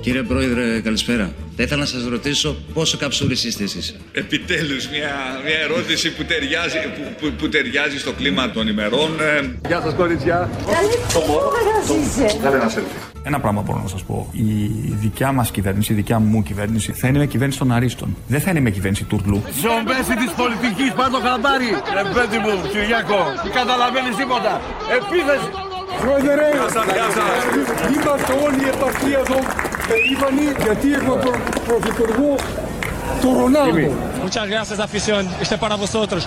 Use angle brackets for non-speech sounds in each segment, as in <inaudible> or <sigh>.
Κύριε Πρόεδρε, καλησπέρα. Θα ήθελα να σας ρωτήσω πόσο καψούρης είστε εσείς. Επιτέλους, μια, μια ερώτηση που ταιριάζει, που, που, που ταιριάζει στο κλίμα των ημερών. Ε, Γεια σας, κορίτσια. Κάνε ένα selfie. Ένα πράγμα μπορώ να σας πω. Η δικιά μας κυβέρνηση, η δικιά μου κυβέρνηση, θα είναι με κυβέρνηση των Αρίστων. Δεν θα είναι με κυβέρνηση τουρλού. Ζομπέση της πολιτικής, πάντο χαμπάρι. Ρε παιδί μου, Κυριάκο, δεν καταλαβαίνεις τίποτα. Επίθεση. Πρόεδρε, είμαστε όλοι η επαρχία εδώ περήφανοι γιατί έχουμε προ- πρωθυπουργό του Ρονάλντο. Muchas gracias, afición. Este es para vosotros.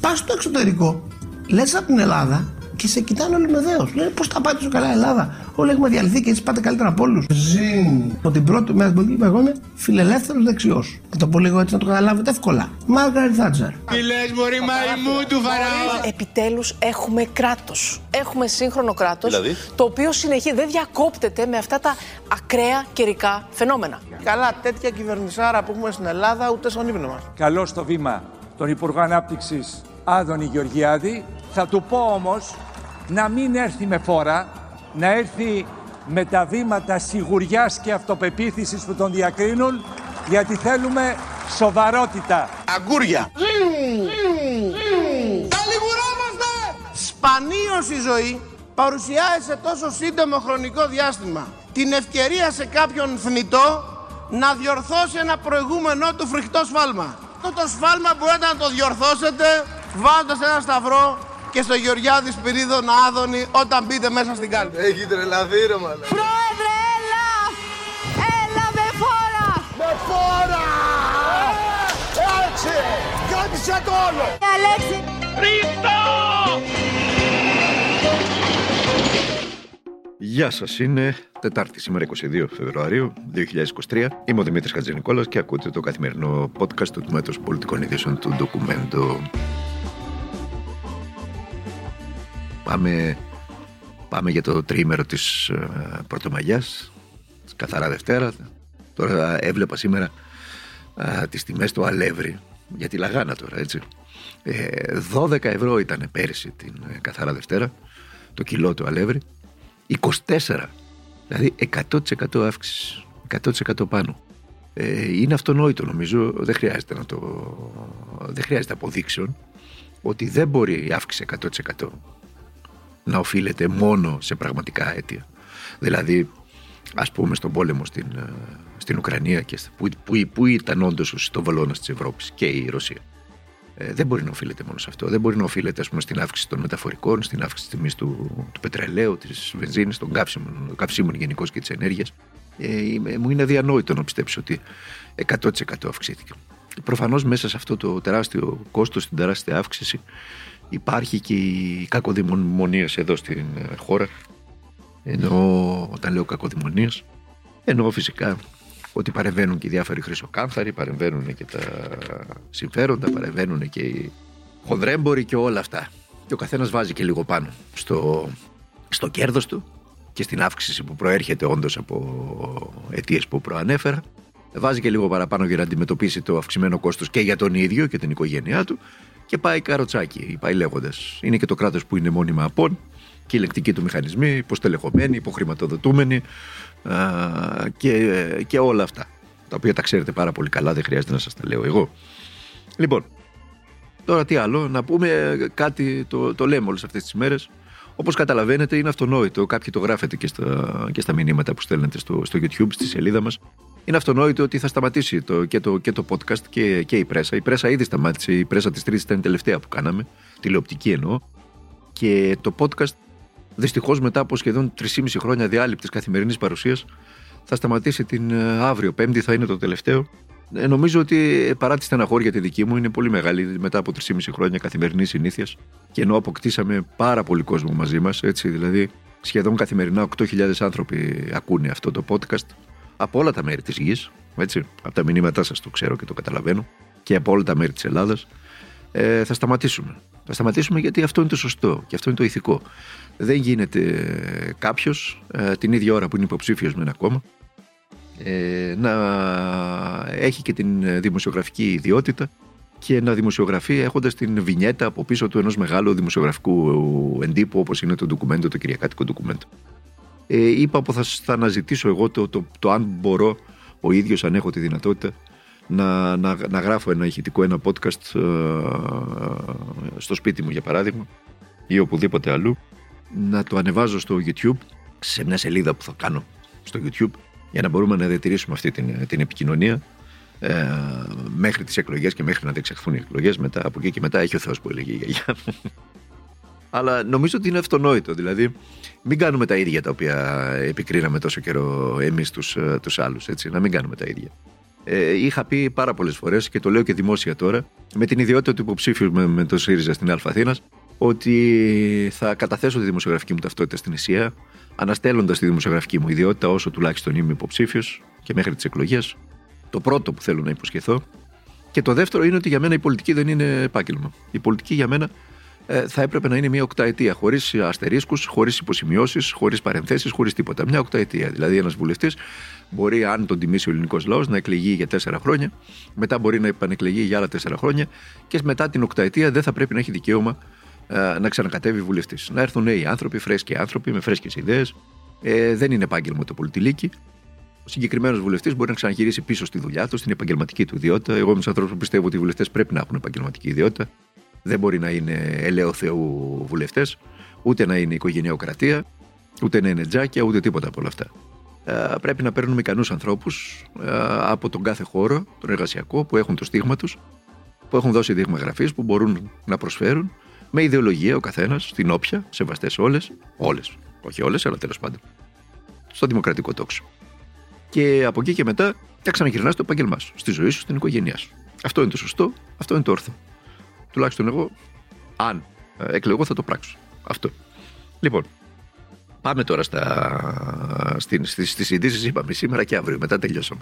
Πας στο εξωτερικό, λες από την Ελλάδα και σε κοιτάνε όλοι με δέος. Λένε πώς τα πάτε τόσο καλά η Ελλάδα. Όλοι έχουμε διαλυθεί και έτσι πάτε καλύτερα από όλους. Ζήν. Από την πρώτη μέρα στην πολιτική εγώ είμαι φιλελεύθερος δεξιός. Θα το πω λίγο έτσι να το καταλάβετε εύκολα. Μάργαρετ Θάτσερ. Τι λες, Μωρή μαϊμού του Φαράω. Επιτέλους έχουμε κράτος. Έχουμε σύγχρονο κράτος, Δηλαδή; το οποίο συνεχίζει, δεν διακόπτεται με αυτά τα ακραία καιρικά φαινόμενα. Καλά, τέτοια κυβερνησάρα που έχουμε στην Ελλάδα ούτε στον ύπνο μας. Καλώ στο βήμα τον Υπουργό Ανάπτυξης Άδωνη Γεωργιάδη. Θα του πω όμως να μην έρθει με φόρα, να έρθει με τα βήματα σιγουριάς και αυτοπεποίθησης που τον διακρίνουν, γιατί θέλουμε σοβαρότητα. Αγκούρια. Τα λιγουρόμαστε. Σπανίως η ζωή παρουσιάζει σε τόσο σύντομο χρονικό διάστημα την ευκαιρία σε κάποιον θνητό να διορθώσει ένα προηγούμενό του φρικτό σφάλμα. Αυτό το σφάλμα μπορείτε να το διορθώσετε βάζοντας ένα σταυρό και στο Γεωργιάδης Σπυρίδων Άδωνη όταν μπείτε μέσα στην κάλπη. Έχει τρελαθεί ρε μαλάκα. Πρόεδρε, έλα! Έλα με φόρα! Με φόρα. Έτσι. Κράτησε το όλο. Αλέξη! Γεια σας, είναι Τετάρτη, σήμερα 22 Φεβρουαρίου 2023. Είμαι ο Δημήτρης Χατζηνικόλας και ακούτε το καθημερινό podcast του Τμήματος Πολιτικών Ειδήσεων του Ντοκουμέντο. Πάμε, πάμε για το τριήμερο της ε, Πρωτομαγιάς, καθαρά Δευτέρα. Τώρα έβλεπα σήμερα ε, τις τιμές του αλεύρι για τη λαγάνα τώρα, έτσι. Ε, 12 ευρώ ήταν πέρυσι την ε, καθαρά Δευτέρα το κιλό του αλεύρι 24 δηλαδή 100% αύξηση 100% πάνω ε, είναι αυτονόητο νομίζω δεν χρειάζεται να το δεν χρειάζεται αποδείξεων ότι δεν μπορεί η αύξηση 100% να οφείλεται μόνο σε πραγματικά αίτια δηλαδή ας πούμε στον πόλεμο στην, ε, στην Ουκρανία και στα- που, που, που ήταν όντως ο συστοβολώνας της Ευρώπης και η Ρωσία ε, δεν μπορεί να οφείλεται μόνο σε αυτό. Δεν μπορεί να οφείλεται ας πούμε, στην αύξηση των μεταφορικών, στην αύξηση της τιμής του, του πετρελαίου, της βενζίνης, των καύσιμων, καυσίμων γενικώς και της ενέργειας. Ε, είμαι- μου είναι αδιανόητο να πιστέψει ότι 100% αυξήθηκε. Προφανώς μέσα σε αυτό το τεράστιο κόστος, την τεράστια αύξηση, υπάρχει και η κακοδημονία εδώ στην ε, χώρα. Ενώ όταν λέω κακοδημονία, εννοώ φυσικά ότι παρεμβαίνουν και οι διάφοροι χρυσοκάμφαροι, παρεμβαίνουν και τα συμφέροντα, παρεμβαίνουν και οι χονδρέμποροι και όλα αυτά. Και ο καθένας βάζει και λίγο πάνω στο, στο κέρδος του και στην αύξηση που προέρχεται όντως από αιτίες που προανέφερα. Βάζει και λίγο παραπάνω για να αντιμετωπίσει το αυξημένο κόστος και για τον ίδιο και την οικογένειά του. Και πάει καροτσάκι, πάει λέγοντα. Είναι και το κράτος που είναι μόνιμα απόν και οι ελεκτικοί του μηχανισμοί, υποστελεχωμένοι, υποχρηματοδοτούμενοι α, και, και όλα αυτά. Τα οποία τα ξέρετε πάρα πολύ καλά, δεν χρειάζεται να σας τα λέω εγώ. Λοιπόν, τώρα τι άλλο, να πούμε κάτι, το, το λέμε όλες αυτές τις μέρες. Όπως καταλαβαίνετε είναι αυτονόητο, κάποιοι το γράφετε και στα, και στα μηνύματα που στέλνετε στο, στο YouTube, στη σελίδα μας. Είναι αυτονόητο ότι θα σταματήσει το, και, το, και το podcast και, και η πρέσα. Η πρέσα ήδη σταμάτησε, η πρέσα της Τρίτης ήταν η τελευταία που κάναμε, τηλεοπτική εννοώ. Και το podcast Δυστυχώς, μετά από σχεδόν 3,5 χρόνια διάλειπτης καθημερινής παρουσίας, θα σταματήσει την ε, αύριο. Πέμπτη θα είναι το τελευταίο. Ε, νομίζω ότι ε, παρά τη στεναχώρια τη δική μου είναι πολύ μεγάλη μετά από 3,5 χρόνια καθημερινής συνήθειας και ενώ αποκτήσαμε πάρα πολύ κόσμο μαζί μας, έτσι δηλαδή σχεδόν καθημερινά 8.000 άνθρωποι ακούνε αυτό το podcast από όλα τα μέρη της γης, έτσι, από τα μηνύματά σας το ξέρω και το καταλαβαίνω και από όλα τα μέρη της Ελλάδας ε, θα σταματήσουμε. Θα σταματήσουμε γιατί αυτό είναι το σωστό και αυτό είναι το ηθικό. Δεν γίνεται κάποιος ε, την ίδια ώρα που είναι υποψήφιος με ένα κόμμα ε, να έχει και την δημοσιογραφική ιδιότητα και να δημοσιογραφεί έχοντας την βινιέτα από πίσω του ενός μεγάλου δημοσιογραφικού εντύπου όπως είναι το ντοκουμέντο, το κυριακάτικο ντοκουμέντο. Ε, είπα που θα, θα αναζητήσω εγώ το, το, το αν μπορώ ο ίδιος αν έχω τη δυνατότητα να, να, να γράφω ένα ηχητικό, ένα podcast ε, στο σπίτι μου για παράδειγμα ή οπουδήποτε αλλού. Να το ανεβάζω στο YouTube σε μια σελίδα που θα κάνω στο YouTube για να μπορούμε να διατηρήσουμε αυτή την, την επικοινωνία ε, μέχρι τις εκλογές και μέχρι να διεξαχθούν οι εκλογές μετά από εκεί και μετά έχει ο Θεός που έλεγε η γιαγιά αλλά νομίζω ότι είναι αυτονόητο δηλαδή μην κάνουμε τα ίδια τα οποία επικρίναμε τόσο καιρό εμείς τους, ε, τους άλλους έτσι, να μην κάνουμε τα ίδια ε, είχα πει πάρα πολλές φορές και το λέω και δημόσια τώρα, με την ιδιότητα του υποψήφιου με, με το ΣΥΡΙΖΑ στην Αθήνα, ότι θα καταθέσω τη δημοσιογραφική μου ταυτότητα στην ΕΣΥΑ, αναστέλλοντας τη δημοσιογραφική μου ιδιότητα όσο τουλάχιστον είμαι υποψήφιος και μέχρι τις εκλογές. Το πρώτο που θέλω να υποσχεθώ. Και το δεύτερο είναι ότι για μένα η πολιτική δεν είναι επάγγελμα. Η πολιτική για μένα ε, θα έπρεπε να είναι μια οκταετία, χωρίς αστερίσκους, χωρίς υποσημειώσεις, χωρίς παρενθέσεις, χωρίς τίποτα. Μια οκταετία. Δηλαδή, ένας βουλευτής μπορεί, αν τον τιμήσει ο ελληνικός λαός, να εκλεγεί για τέσσερα χρόνια, μετά μπορεί να επανεκλεγεί για άλλα τέσσερα χρόνια και μετά την οκταετία δεν θα πρέπει να έχει δικαίωμα ε, να ξανακατέβει βουλευτής. Να έρθουν νέοι άνθρωποι, φρέσκοι άνθρωποι, με φρέσκες ιδέες. Ε, δεν είναι επάγγελμα το πολιτιλίκι. Ο συγκεκριμένος βουλευτής μπορεί να ξαναγυρίσει πίσω στη δουλειά του, στην επαγγελματική του ιδιότητα. Εγώ είμαι ένα που πιστεύω ότι οι βουλευτές πρέπει να έχουν επαγγελματική ιδιότητα. Δεν μπορεί να είναι ελαίο Θεού βουλευτές, ούτε να είναι οικογενειοκρατία, ούτε να είναι τζάκια, ούτε τίποτα από όλα αυτά. Ε, πρέπει να παίρνουμε ικανούς ανθρώπους ε, από τον κάθε χώρο, τον εργασιακό, που έχουν το στίγμα τους, που έχουν δώσει δείγμα γραφής, που μπορούν να προσφέρουν με ιδεολογία ο καθένας, στην όποια, σεβαστές όλες, όλες, όχι όλες, αλλά τέλος πάντων, στο δημοκρατικό τόξο. Και από εκεί και μετά θα ξαναγυρνάς στο επάγγελμά σου, στη ζωή σου, στην οικογένειά σου. Αυτό είναι το σωστό, αυτό είναι το όρθο. Τουλάχιστον εγώ, αν ε, εκλεγώ, θα το πράξω. Αυτό. Λοιπόν, πάμε τώρα στα, στις, στις ειδήσεις είπαμε σήμερα και αύριο, μετά τελειώσαμε.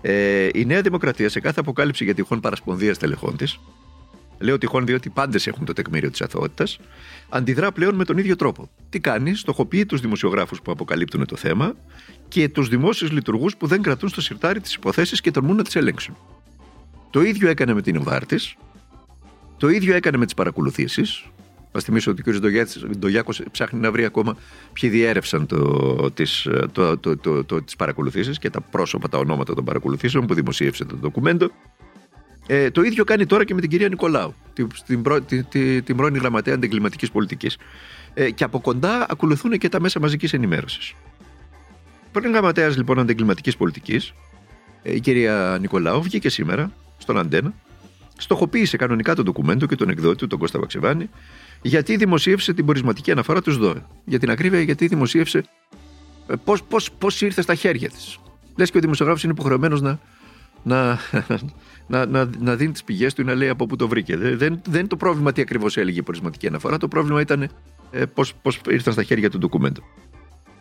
Ε, η Νέα Δημοκρατία σε κάθε αποκάλυψη για τυχόν παρασπονδίας τελεχών της, λέω τυχόν διότι πάντες έχουν το τεκμήριο της αθωότητας, αντιδρά πλέον με τον ίδιο τρόπο. Τι κάνει, στοχοποιεί τους δημοσιογράφους που αποκαλύπτουν το θέμα και τους δημόσιους λειτουργούς που δεν κρατούν στο σιρτάρι τις υποθέσεις και τολμούν να τι ελέγξουν. Το ίδιο έκανε με την Βάρτη, το ίδιο έκανε με τις παρακολουθήσεις. Να θυμίσω ότι ο κ. Ντογιάκος ψάχνει να βρει ακόμα ποιοι διέρευσαν τις το, το, το, το, τις παρακολουθήσεις και τα πρόσωπα, τα ονόματα των παρακολουθήσεων που δημοσίευσε το ντοκουμέντο. Ε, το ίδιο κάνει τώρα και με την κυρία Νικολάου, την, την, την, την πρώην γραμματέα αντεγκληματική πολιτικής. Ε, και από κοντά ακολουθούν και τα μέσα μαζικής ενημέρωσης. Πρώην γραμματέας λοιπόν αντεγκληματική πολιτικής, ε, η κυρία Νικολάου, βγήκε σήμερα στον Αντένα στοχοποίησε κανονικά το ντοκουμέντο και τον εκδότη του, τον Κώστα Βαξεβάνη, γιατί δημοσίευσε την πορισματική αναφορά του ΣΔΟΕ. Για την ακρίβεια, γιατί δημοσίευσε πώς πώς, πώς ήρθε στα χέρια της. Λες και ο δημοσιογράφος είναι υποχρεωμένος να, να, <laughs> να, να, να δίνει τις πηγές του ή να λέει από πού το βρήκε. Δεν, δεν, δεν είναι το πρόβλημα τι ακριβώς έλεγε η πορισματική αναφορά. Το πρόβλημα ήταν ε, πώς ήρθαν στα χέρια του ντοκουμέντο.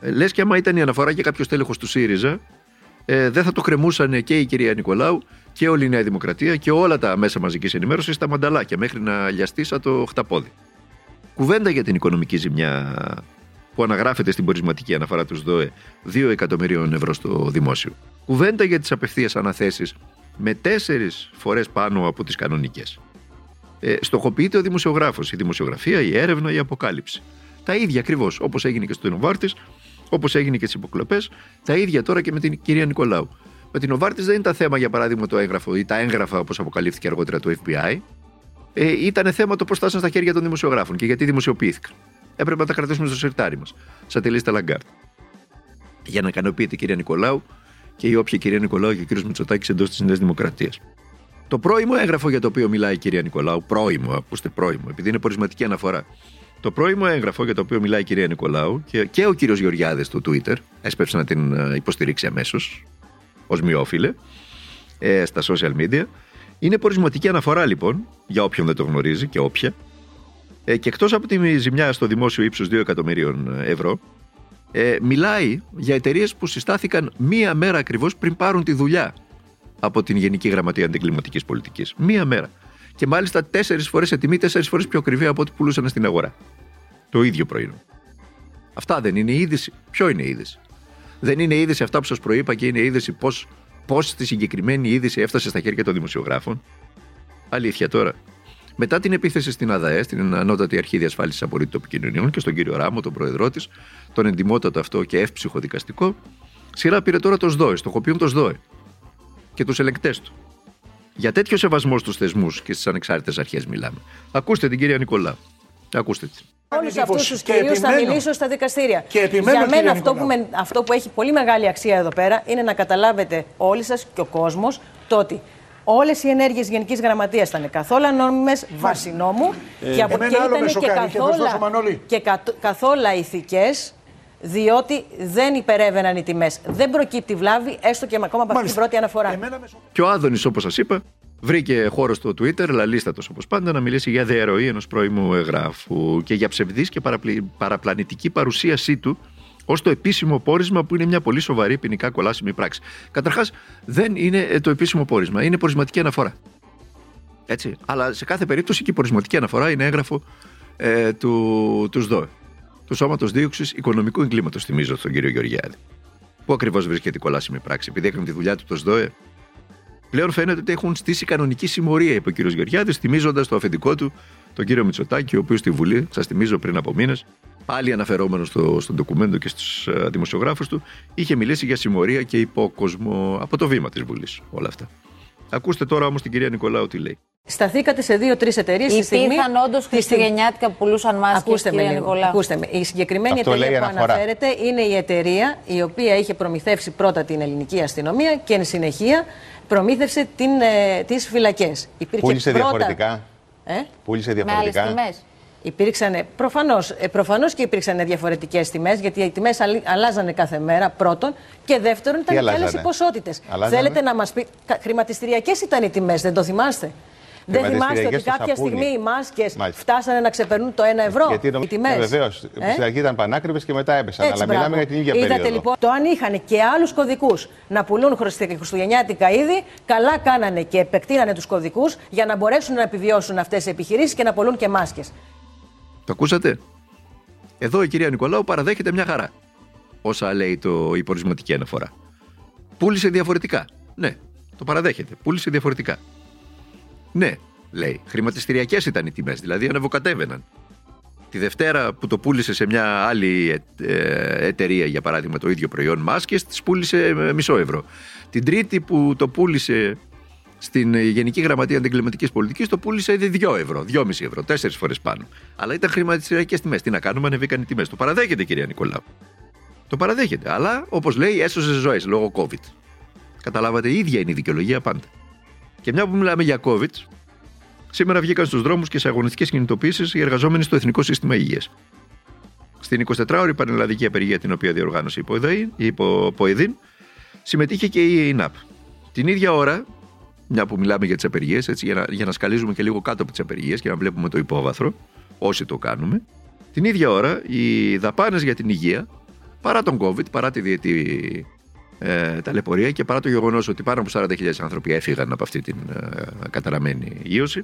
Ε, Λες και άμα ήταν η αναφορά για κάποιο τέλεχο του ΣΥΡΙΖΑ, ε, δεν θα το κρεμούσαν και η κυρία Νικολάου και όλη η Νέα Δημοκρατία και όλα τα μέσα μαζικής ενημέρωσης στα μανταλάκια μέχρι να λιαστεί σαν το χταπόδι. Κουβέντα για την οικονομική ζημιά που αναγράφεται στην πορισματική αναφορά του ΣΔΟΕ 2 εκατομμυρίων ευρώ στο δημόσιο. Κουβέντα για τις απευθείας αναθέσεις με τέσσερις φορές πάνω από τις κανονικές. Ε, στοχοποιείται ο δημοσιογράφος, η δημοσιογραφία, η έρευνα, η αποκάλυψη. Τα ίδια ακριβώς όπως έγινε και στο Νοβάρτης, όπως έγινε και στις υποκλοπές, τα ίδια τώρα και με την κυρία Νικολάου. Με την Οβάρτη δεν ήταν θέμα, για παράδειγμα, το έγγραφο ή τα έγγραφα όπως αποκαλύφθηκε αργότερα του FBI. Ε, ήταν θέμα το πώς φτάσαν στα χέρια των δημοσιογράφων και γιατί δημοσιοποιήθηκαν. Έπρεπε να τα κρατήσουμε στο συρτάρι μας, σαν τη λίστα Λαγκάρντ. Για να ικανοποιείται η κυρία Νικολάου και η όποια κυρία Νικολάου και ο κύριος Μητσοτάκης εντός της Νέας Δημοκρατίας. Το πρώιμο έγγραφο για το οποίο μιλάει η κυρία Νικολάου, πρώιμο, ακούστε πρώιμο, επειδή είναι πορισματική αναφορά. Το πρώιμο έγγραφο για το οποίο μιλάει η κυρία Νικολάου και, και ο κύριος Γεωργιάδε στο Twitter, έσπευσε να την ε, υποστηρίξει αμέσως, ως μειόφιλε ε, στα social media. Είναι πορισματική αναφορά λοιπόν, για όποιον δεν το γνωρίζει και όποια. Ε, και εκτός από τη ζημιά στο δημόσιο ύψος 2 εκατομμυρίων ευρώ, ε, μιλάει για εταιρείες που συστάθηκαν μία μέρα ακριβώς πριν πάρουν τη δουλειά από την Γενική Γραμματεία Αντιγκληματική Πολιτικής. Μία μέρα. Και μάλιστα τέσσερις φορές σε τιμή, τέσσερις φορές πιο ακριβή από ό,τι πουλούσαν στην αγορά. Το ίδιο προϊόν. Αυτά δεν είναι είδηση. Ποιο είναι είδηση; Δεν είναι είδηση αυτά που σας προείπα και είναι είδηση πώς πώς τη συγκεκριμένη είδηση έφτασε στα χέρια των δημοσιογράφων. Αλήθεια τώρα. Μετά την επίθεση στην ΑΔΑΕ, στην Ανώτατη Αρχή Διασφάλισης Απορρίτου Επικοινωνιών και στον κύριο Ράμο, τον πρόεδρό της, τον εντυμότατο αυτό και εύψυχο δικαστικό, σειρά πήρε τώρα το ΣΔΟΕ, στοχοποιούν το ΣΔΟΕ και τους ελεγκτές του. Για τέτοιο σεβασμό στους θεσμούς και στις ανεξάρτητες αρχές μιλάμε. Ακούστε την κυρία Νικολά. Ακούστε την. Όλους αυτούς τους κυρίους θα μιλήσω στα δικαστήρια. Και επιμένω, Για μένα κύριε αυτό που, Νικολάου. με, αυτό που έχει πολύ μεγάλη αξία εδώ πέρα είναι να καταλάβετε όλοι σας και ο κόσμος το ότι όλες οι ενέργειες Γενικής Γραμματείας ήταν καθόλου νόμιμε βάσει νόμου Ε, και, από, εμένα και άλλο με ήταν και σοκάρει και ευχαριστώ, καθόλου, Μανώλη. και καθ- καθόλου ηθικές διότι δεν υπερεύαιναν οι τιμές. Δεν προκύπτει βλάβη, έστω και ακόμα από αυτή την πρώτη αναφορά. Και ο Άδωνης, όπως σας είπα, βρήκε χώρο στο Twitter, λαλίστατος όπως πάντα, να μιλήσει για διαρροή ενός πρώιμου εγγράφου και για ψευδή και παραπλη- παραπλανητική παρουσίασή του ως το επίσημο πόρισμα που είναι μια πολύ σοβαρή ποινικά κολάσιμη πράξη. Καταρχάς, δεν είναι ε, το επίσημο πόρισμα, είναι πορισματική αναφορά. Έτσι. Αλλά σε κάθε περίπτωση και η πορισματική αναφορά είναι έγγραφο ε, του, τους ΣΔΟΕ. Του Σώματος Δίωξης Οικονομικού Εγκλήματος, θυμίζω στον κύριο Γεωργιάδη. Πού ακριβώς βρίσκεται η κολάσιμη πράξη, επειδή έκανε τη δουλειά του το ΣΔΟΕ; Πλέον φαίνεται ότι έχουν στήσει κανονική συμμορία, είπε ο κύριος Γεωργιάδης, θυμίζοντας το αφεντικό του, τον κύριο Μητσοτάκη, ο οποίος στη Βουλή, σας θυμίζω πριν από μήνες, πάλι αναφερόμενο στο, στο ντοκουμέντο και στους uh, δημοσιογράφους του, είχε μιλήσει για συμμορία και υπόκοσμο από το βήμα της Βουλής. Όλα αυτά. Ακούστε τώρα όμως την κυρία Νικολάου τι λέει. Σταθήκατε σε δύο-τρεις εταιρείες στη στιγμή. Υπήρχαν όντως χριστουγεννιάτικα που πουλούσαν μάσκες, Ακούστε με κυρία λίγο. Νικολάου. Ακούστε με. Η συγκεκριμένη Αυτό εταιρεία λέει που αναφορά. αναφέρεται είναι η εταιρεία η οποία είχε προμηθεύσει πρώτα την ελληνική αστυνομία και εν συνεχεία προμήθευσε την, ε, τις φυλακές. Υπήρχε Πούλησε πρώτα... διαφορετικά. Ε; Πούλησε διαφορετικά. Υπήρξαν, προφανώς, ε, προφανώς και υπήρξαν διαφορετικές τιμές, γιατί οι τιμές αλλ- αλλάζανε κάθε μέρα, πρώτον. Και δεύτερον, ήταν και άλλες οι αλλάζανε; ποσότητες. Αλλάζανε; Θέλετε να μας πει, κα- χρηματιστηριακές ήταν οι τιμές, δεν το θυμάστε; Δεν θυμάστε ότι Χρηματιστηριακές στο κάποια σαπούνι. στιγμή οι μάσκες Μάλιστα. φτάσανε να ξεπερνούν το 1 ευρώ; Γιατί οι τιμές. Βεβαίως. Ε; Στην αρχή ήταν πανάκριβε και μετά έπεσαν. Έτσι, αλλά μιλάμε μπράβο. για την ίδια Είδατε περίοδο. λοιπόν, το αν είχαν και άλλους κωδικούς να πουλούν χριστου- χριστουγεννιάτικα είδη, καλά κάνανε και επεκτείνανε τους κωδικούς για να μπορέσουν να επιβιώσουν αυτές οι επιχειρήσεις και να πουλούν και μάσκες. Το ακούσατε; Εδώ η κυρία Νικολάου παραδέχεται μια χαρά. Όσα λέει το, η πορισματική αναφορά. Πούλησε διαφορετικά. Ναι, το παραδέχεται. Πούλησε διαφορετικά. Ναι, λέει. Χρηματιστηριακές ήταν οι τιμές, δηλαδή ανεβοκατέβαιναν. Τη Δευτέρα που το πούλησε σε μια άλλη ε, ε, εταιρεία, για παράδειγμα, το ίδιο προϊόν μάσκες, τις πούλησε ε, μισό ευρώ. Την Τρίτη που το πούλησε στην ε, Γενική Γραμματεία Αντιγκληματική Πολιτικής, το πούλησε ήδη 2 ευρώ, 2,5 ευρώ, 4 φορές πάνω. Αλλά ήταν χρηματιστηριακές τιμές. Τι να κάνουμε, ανεβήκαν οι τιμές. Το παραδέχεται, κυρία Νικολάου. Το παραδέχεται. Αλλά, όπως λέει, έσωσε ζωές λόγω COVID. Καταλάβατε, η ίδια είναι η δικαιολογία πάντα. Και μια που μιλάμε για COVID, σήμερα βγήκαν στους δρόμους και σε αγωνιστικές κινητοποιήσει οι εργαζόμενοι στο Εθνικό Σύστημα Υγείας. Στην 24ωρη πανελλαδική απεργία την οποία διοργάνωσε η ΠΟΕΔΗΝ, η Πο- ΠΟΕΔΗΝ, συμμετείχε και η ΕΙΝΑΠ. Την ίδια ώρα, μια που μιλάμε για τις απεργίες, για να, για να σκαλίζουμε και λίγο κάτω από τις απεργίες και να βλέπουμε το υπόβαθρο, όσοι το κάνουμε, την ίδια ώρα οι δαπάνες για την υγεία, παρά τον COVID, παρά τη διετή ε, ταλαιπωρία και παρά το γεγονός ότι πάνω από 40.000 άνθρωποι έφυγαν από αυτή την ε, καταραμένη ίωση,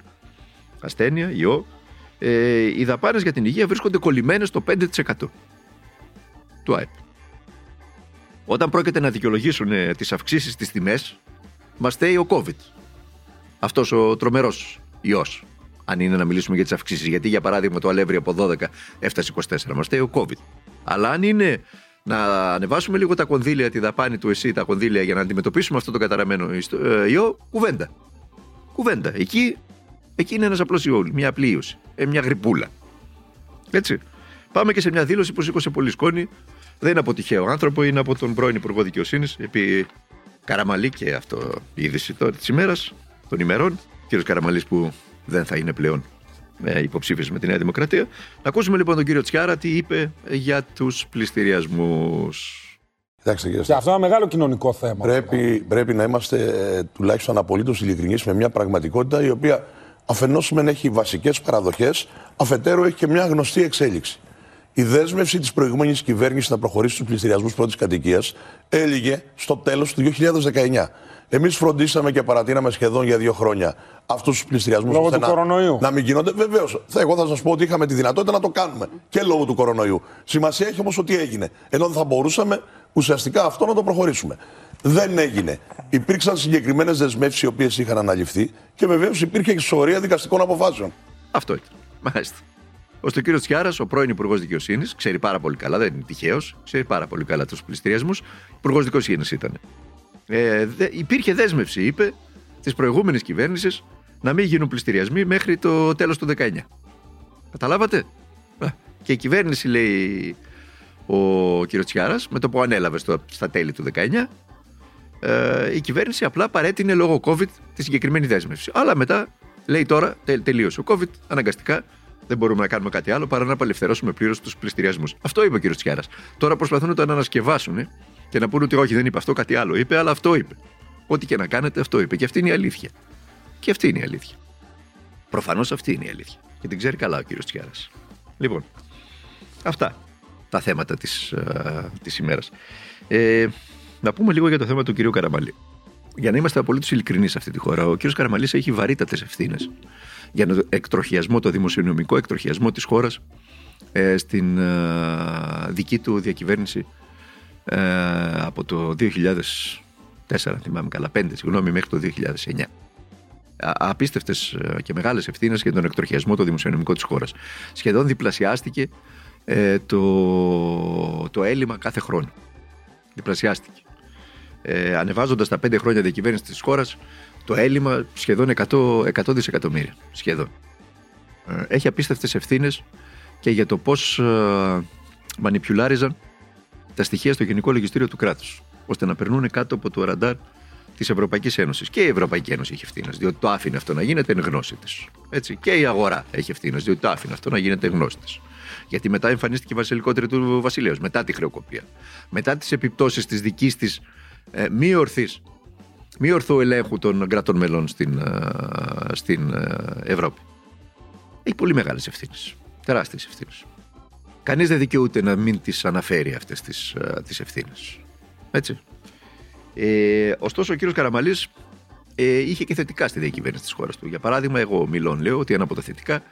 ασθένεια, ιό, ε, οι δαπάνες για την υγεία βρίσκονται κολλημένες στο 5% του ΑΕΠ. Όταν πρόκειται να δικαιολογήσουν ε, τις αυξήσεις στις τιμές, μας στέει ο COVID. Αυτός ο τρομερός ιός. Αν είναι να μιλήσουμε για τις αυξήσεις. Γιατί, για παράδειγμα, το αλεύρι από 12 έφτασε 24. Μας στέει ο COVID. Αλλά αν είναι να ανεβάσουμε λίγο τα κονδύλια, τη δαπάνη του ΕΣΥ, τα κονδύλια για να αντιμετωπίσουμε αυτό το καταραμένο ιστο- ε, ιό, κουβέντα. Κουβέντα. Εκεί, εκεί είναι ένας απλός ιός, μια απλή ίωση. Ε, μια γρυπούλα. Έτσι. Πάμε και σε μια δήλωση που σήκωσε πολύ σκόνη. Δεν είναι από τυχαίο άνθρωπο, είναι από τον πρώην Υπουργό Δικαιοσύνης, επί Καραμαλή και αυτό η είδηση της ημέρας, των ημερών. Κύριος Καραμαλής που δεν θα είναι πλέον ε, υποψήφιο με τη Νέα Δημοκρατία. Να ακούσουμε λοιπόν τον κύριο Τσιάρα τι είπε για τους πληστηριασμούς. Κοιτάξτε, κύριε Και αυτό είναι ένα μεγάλο κοινωνικό θέμα. Πρέπει, πρέπει να είμαστε ε, τουλάχιστον απολύτως ειλικρινείς με μια πραγματικότητα η οποία αφενός μεν έχει βασικές παραδοχές, αφετέρου έχει και μια γνωστή εξέλιξη. Η δέσμευση της προηγούμενης κυβέρνησης να προχωρήσει στους πληστηριασμούς πρώτης κατοικίας έλυγε στο τέλος του 2019. Εμείς φροντίσαμε και παρατείναμε σχεδόν για δύο χρόνια αυτούς τους πληστηριασμούς. Λόγω του κορονοϊού. Να μην γίνονται. Βεβαίως. Εγώ θα σας πω ότι είχαμε τη δυνατότητα να το κάνουμε και λόγω του κορονοϊού. Σημασία έχει όμως ότι έγινε. Ενώ δεν θα μπορούσαμε ουσιαστικά αυτό να το προχωρήσουμε. Δεν έγινε. Υπήρξαν συγκεκριμένες δεσμεύσεις οι οποίες είχαν αναλυφθεί και βεβαίως υπήρχε εξορία δικαστικών αποφάσεων. Αυτό ήταν. Μάλιστα. Ώστε ο κύριο Τσιάρας, ο πρώην Υπουργός Δικαιοσύνης, ξέρει πάρα πολύ καλά, δεν είναι τυχαίος, ξέρει πάρα πολύ καλά τους πληστηριασμούς. Υπουργός Δικαιοσύνης ήταν. Ε, δε, υπήρχε δέσμευση, είπε, της προηγούμενης κυβέρνησης να μην γίνουν πληστηριασμοί μέχρι το τέλος του 19. Καταλάβατε; Και η κυβέρνηση, λέει ο κύριος Τσιάρας, με το που ανέλαβε στο, στα τέλη του 19, ε, η κυβέρνηση απλά παρέτεινε λόγω COVID τη συγκεκριμένη δέσμευση. Αλλά μετά λέει τώρα, τε, τελείωσε ο COVID, αναγκαστικά δεν μπορούμε να κάνουμε κάτι άλλο παρά να απελευθερώσουμε πλήρως τους πληστηριασμούς. Αυτό είπε ο κ. Τσιάρας. Τώρα προσπαθούν να το ανασκευάσουν ε, και να πούνε ότι όχι, δεν είπε αυτό, κάτι άλλο είπε, αλλά αυτό είπε. Ό,τι και να κάνετε, αυτό είπε. Και αυτή είναι η αλήθεια. Και αυτή είναι η αλήθεια. Προφανώς αυτή είναι η αλήθεια. Και την ξέρει καλά ο κ. Τσιάρας. Λοιπόν, αυτά τα θέματα της της ε, ημέρας. Ε, να πούμε λίγο για το θέμα του κ. Καραμαλή. Για να είμαστε απολύτως ειλικρινείς σε αυτή τη χώρα, ο κ. Καραμαλής έχει βαρύτατες ευθύνες για τον εκτροχιασμό, το δημοσιονομικό εκτροχιασμό της χώρας ε, στην ε, δική του διακυβέρνηση ε, από το 2004, θυμάμαι καλά, 5 συγγνώμη, μέχρι το 2009. Απίστευτες και μεγάλες ευθύνες για τον εκτροχιασμό το δημοσιονομικό της χώρας. Σχεδόν διπλασιάστηκε το, το έλλειμμα κάθε χρόνο. Διπλασιάστηκε. Ε, Ανεβάζοντας τα πέντε χρόνια διακυβέρνησης της χώρας, το έλλειμμα σχεδόν 100, 100 δισεκατομμύρια. Σχεδόν. Ε, έχει απίστευτες ευθύνες και για το πώς ε, μανιπιουλάριζαν τα στοιχεία στο Γενικό Λογιστήριο του κράτους ώστε να περνούν κάτω από το ραντάρ της Ευρωπαϊκής Ένωσης. Και η Ευρωπαϊκή Ένωση έχει ευθύνες, διότι το άφηνε αυτό να γίνεται εν γνώση της. Και η αγορά έχει ευθύνες, διότι το άφηνε αυτό να γίνεται εν γνώση της. Γιατί μετά εμφανίστηκε η βασιλικότερη του βασιλέως, μετά τη χρεοκοπία. Μετά τις επιπτώσεις της δικής της ε, μη ορθής μη ορθού ελέγχου των κρατών μελών στην, ε, στην ε, Ευρώπη. Έχει πολύ μεγάλες ευθύνες, τεράστιες ευθύνες. Κανείς δεν δικαιούται να μην τις αναφέρει αυτές τις, ε, τις ευθύνες. Έτσι. Ε, ωστόσο ο κύριος Καραμαλής ε, είχε και θετικά στη διακυβέρνηση της χώρας του. Για παράδειγμα, εγώ μιλών λέω ότι ένα από τα θετικά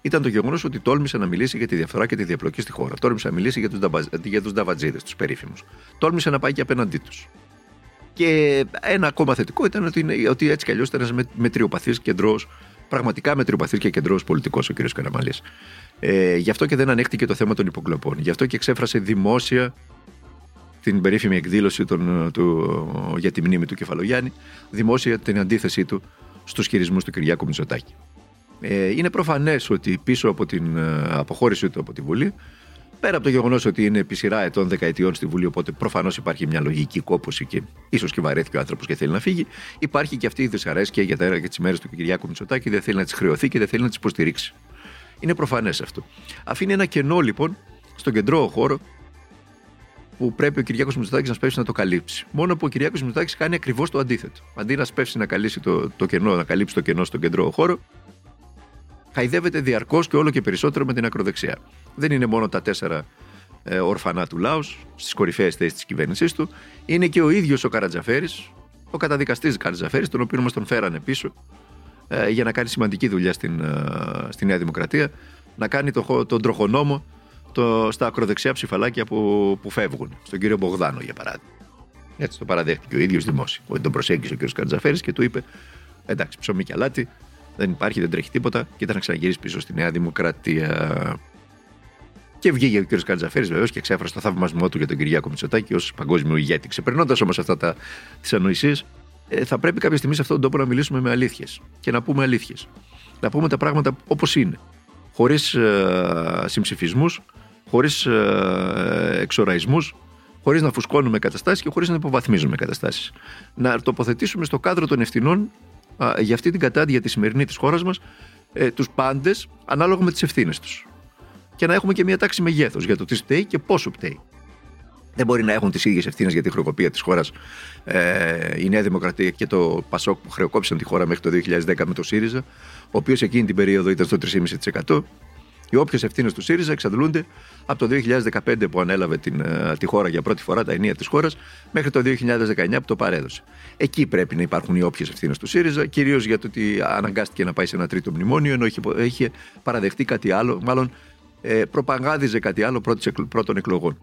ήταν το γεγονός ότι τόλμησε να μιλήσει για τη διαφθορά και τη διαπλοκή στη χώρα. Τόλμησε να μιλήσει για τους για τους νταβατζίδες, τους περίφημους. Τόλμησε να πάει και απέναντί τους. Και ένα ακόμα θετικό ήταν ότι, είναι, ότι έτσι κι αλλιώς ήταν ένας μετριοπαθής κεντρός, πραγματικά μετριοπαθής και κεντρός πολιτικός ο κ. Καραμαλής. Ε, γι' αυτό και δεν ανέχτηκε το θέμα των υποκλοπών. Γι' αυτό και εξέφρασε δημόσια την περίφημη εκδήλωση των, του, για τη μνήμη του Κεφαλογιάννη, δημόσια την αντίθεσή του στους χειρισμούς του Κυριάκου Μητσοτάκη. Ε, είναι προφανές ότι πίσω από την ε, αποχώρησή του από τη Βουλή Πέρα από το γεγονός ότι είναι επί σειρά ετών, δεκαετιών στη Βουλή, οπότε προφανώς υπάρχει μια λογική κόπωση και ίσως και βαρέθηκε ο άνθρωπος και θέλει να φύγει, υπάρχει και αυτή η δυσαρέσκεια για, τα, για τις μέρες του Κυριάκου Μητσοτάκη, δεν θέλει να τις χρεωθεί και δεν θέλει να τις υποστηρίξει. Είναι προφανές αυτό. Αφήνει ένα κενό λοιπόν στον κεντρό χώρο που πρέπει ο Κυριάκος Μητσοτάκης να σπεύσει να το καλύψει. Μόνο που ο Κυριάκος Μητσοτάκης κάνει ακριβώς το αντίθετο. Αντί να σπεύσει να καλύψει το, το κενό, να καλύψει το κενό στον κεντρό χώρο, χαϊδεύεται διαρκώς και όλο και περισσότερο με την ακροδεξιά. Δεν είναι μόνο τα τέσσερα ε, ορφανά του λαού στις κορυφαίες θέσεις της κυβέρνησής του. Είναι και ο ίδιος ο Καρατζαφέρης, ο καταδικαστής Καρατζαφέρης, τον οποίο μας τον φέρανε πίσω ε, για να κάνει σημαντική δουλειά στην, ε, στη Νέα Δημοκρατία, να κάνει το, τον τροχονόμο το, στα ακροδεξιά ψηφαλάκια που, που φεύγουν. Στον κύριο Μπογδάνο, για παράδειγμα. Έτσι το παραδέχτηκε ο ίδιος δημόσιο. Ότι τον προσέγγισε ο κ. Καρατζαφέρη και του είπε: Εντάξει, ψωμί και αλάτι, δεν υπάρχει, δεν τρέχει τίποτα. Και ήταν να ξαναγυρίσει πίσω στη Νέα Δημοκρατία. Και βγήκε ο κ. Καρτζαφέρη βεβαίως και εξέφρασε το θαυμασμό του για τον Κυριάκο Μητσοτάκη ως παγκόσμιο ηγέτη. Ξεπερνώντας όμως αυτά τις ανοησίες, ε, θα πρέπει κάποια στιγμή σε αυτόν τον τόπο να μιλήσουμε με αλήθειες και να πούμε αλήθειες. Να πούμε τα πράγματα όπως είναι. Χωρίς ε, συμψηφισμούς, χωρίς ε, εξοραϊσμούς, χωρίς να φουσκώνουμε καταστάσεις και χωρίς να υποβαθμίζουμε καταστάσεις. Να τοποθετήσουμε στο κάδρο των ευθυνών για αυτή την κατάδια τη σημερινή της χώρας μας ε, τους πάντες ανάλογα με τις ευθύνες τους. Και να έχουμε και μια τάξη μεγέθους για το τι φταίει και πόσο φταίει. Δεν μπορεί να έχουν τις ίδιες ευθύνες για τη χρεοκοπία της χώρας ε, η Νέα Δημοκρατία και το Πασόκ που χρεοκόπησαν τη χώρα μέχρι το 2010 με το ΣΥΡΙΖΑ, ο οποίος εκείνη την περίοδο ήταν στο 3,5%. Οι όποιες ευθύνες του ΣΥΡΙΖΑ εξαντλούνται από το 2015 που ανέλαβε την, ε, τη χώρα για πρώτη φορά, τα ενία της χώρας, μέχρι το 2019 που το παρέδωσε. Εκεί πρέπει να υπάρχουν οι όποιες ευθύνες του ΣΥΡΙΖΑ, κυρίως για το ότι αναγκάστηκε να πάει σε ένα τρίτο μνημόνιο, ενώ είχε, είχε παραδεχτεί κάτι άλλο, μάλλον ε, προπαγάνδιζε κάτι άλλο πρώτων εκλογών.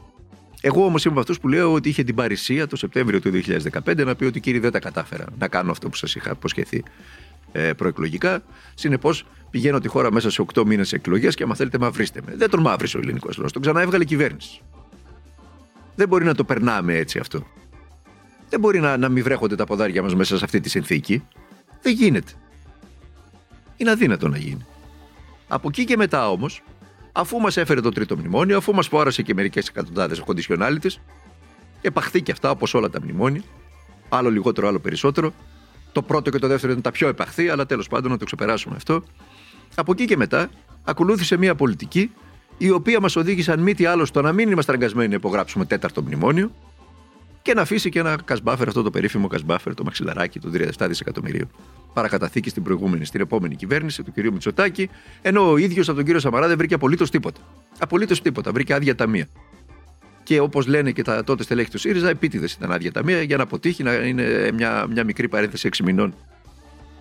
Εγώ όμως είμαι από αυτούς που λέω ότι είχε την παρησία το Σεπτέμβριο του 2015 να πει ότι κύριοι δεν τα κατάφερα να κάνω αυτό που σας είχα υποσχεθεί ε, προεκλογικά. Συνεπώς πηγαίνω τη χώρα μέσα σε 8 μήνες εκλογές και άμα θέλετε μαυρίστε με. Δεν τον μαύρισε ο ελληνικός λαός. Τον ξαναέβγαλε η κυβέρνηση. Δεν μπορεί να το περνάμε έτσι αυτό. Δεν μπορεί να, να μην βρέχονται τα ποδάρια μας μέσα σε αυτή τη συνθήκη. Δεν γίνεται. Είναι αδύνατο να γίνει. Από εκεί και μετά όμως, αφού μας έφερε το τρίτο μνημόνιο, αφού μας φόρασε και μερικές εκατοντάδες conditionalities, επαχθεί και αυτά όπως όλα τα μνημόνια, άλλο λιγότερο, άλλο περισσότερο. Το πρώτο και το δεύτερο ήταν τα πιο επαχθή, αλλά τέλος πάντων να το ξεπεράσουμε αυτό. Από εκεί και μετά ακολούθησε μια πολιτική η οποία μας οδήγησε, αν μη τι άλλο, στο να μην είμαστε αγκασμένοι να υπογράψουμε τέταρτο μνημόνιο και να αφήσει και ένα κασμπάφερ, αυτό το περίφημο κασμπάφερ, το μαξιλαράκι των 37 δισεκατομμυρίων. Παρακαταθήκη στην προηγούμενη, στην επόμενη κυβέρνηση του κ. Μητσοτάκη, ενώ ο ίδιος από τον κύριο Σαμαρά δεν βρήκε απολύτως τίποτα. Απολύτως τίποτα. Βρήκε άδεια ταμεία. Και όπως λένε και τα τότε στελέχη του ΣΥΡΙΖΑ, επίτηδες ήταν άδεια ταμεία για να αποτύχει να είναι μια, μια μικρή παρένθεση 6 μηνών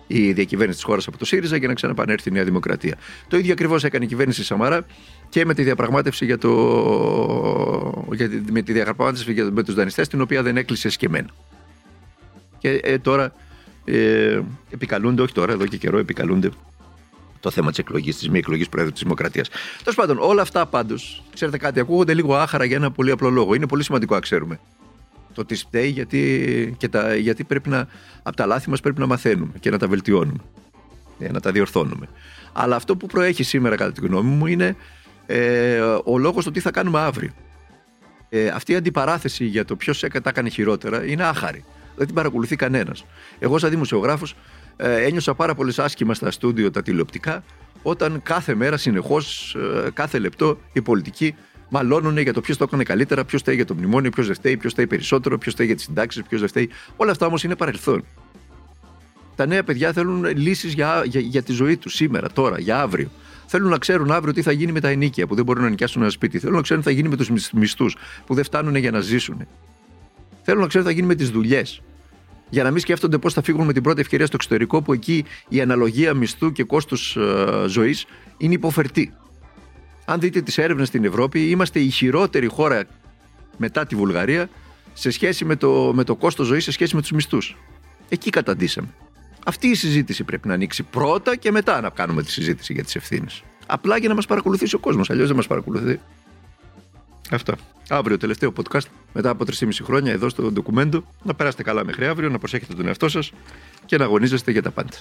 η διακυβέρνηση της χώρας από το ΣΥΡΙΖΑ για να ξαναπανέρθει η Νέα Δημοκρατία. Το ίδιο ακριβώς έκανε η κυβέρνηση Σαμαρά και με τη διαπραγμάτευση για το. Για, με τη διαπραγμάτευση για, με τους δανειστές, την οποία δεν έκλεισε σκεμμένα. Και ε, τώρα ε, επικαλούνται, όχι τώρα, εδώ και καιρό επικαλούνται το θέμα της εκλογής, της μη εκλογής Προέδρου της Δημοκρατίας. Τέλος πάντων, όλα αυτά πάντως, ξέρετε κάτι, ακούγονται λίγο άχαρα για ένα πολύ απλό λόγο. Είναι πολύ σημαντικό να ξέρουμε το τι φταίει, γιατί, και τα, γιατί πρέπει να, από τα λάθη μας πρέπει να μαθαίνουμε και να τα βελτιώνουμε. Ε, να τα διορθώνουμε. Αλλά αυτό που προέχει σήμερα, κατά τη γνώμη μου, είναι ε, ο λόγος του τι θα κάνουμε αύριο. Ε, αυτή η αντιπαράθεση για το ποιος τα έκανε χειρότερα είναι άχαρη. Δεν την παρακολουθεί κανένας. Εγώ, σαν δημοσιογράφος, ε, ένιωσα πάρα πολύ άσχημα στα στούντιο τα τηλεοπτικά όταν κάθε μέρα συνεχώς, ε, κάθε λεπτό οι πολιτικοί μαλώνουν για το ποιος το έκανε καλύτερα, ποιος φταίει για το μνημόνιο, ποιος δεν φταίει, ποιος φταίει περισσότερο, ποιος φταίει για τις συντάξεις, ποιος δεν φταίει. Όλα αυτά όμως είναι παρελθόν. Τα νέα παιδιά θέλουν λύσεις για, για, για τη ζωή τους σήμερα, τώρα, για αύριο. Θέλουν να ξέρουν αύριο τι θα γίνει με τα ενίκια που δεν μπορούν να νοικιάσουν ένα σπίτι. Θέλουν να ξέρουν τι θα γίνει με τους μισθούς που δεν φτάνουν για να ζήσουν. Θέλουν να ξέρουν τι θα γίνει με τις δουλειές για να μην σκέφτονται πώς θα φύγουν με την πρώτη ευκαιρία στο εξωτερικό, που εκεί η αναλογία μισθού και κόστους ε, ζωής είναι υποφερτή. Αν δείτε τις έρευνες στην Ευρώπη, είμαστε η χειρότερη χώρα μετά τη Βουλγαρία σε σχέση με το, με το κόστος ζωής, σε σχέση με τους μισθούς. Εκεί καταντήσαμε. Αυτή η συζήτηση πρέπει να ανοίξει πρώτα και μετά να κάνουμε τη συζήτηση για τις ευθύνες. Απλά για να μας παρακολουθήσει ο κόσμος. Αλλιώς δεν μας παρακολουθεί. Αυτό. Αύριο, τελευταίο podcast, μετά από 3,5 χρόνια εδώ στο ντοκουμέντο. Να περάσετε καλά μέχρι αύριο, να προσέχετε τον εαυτό σας και να αγωνίζεστε για τα πάντα.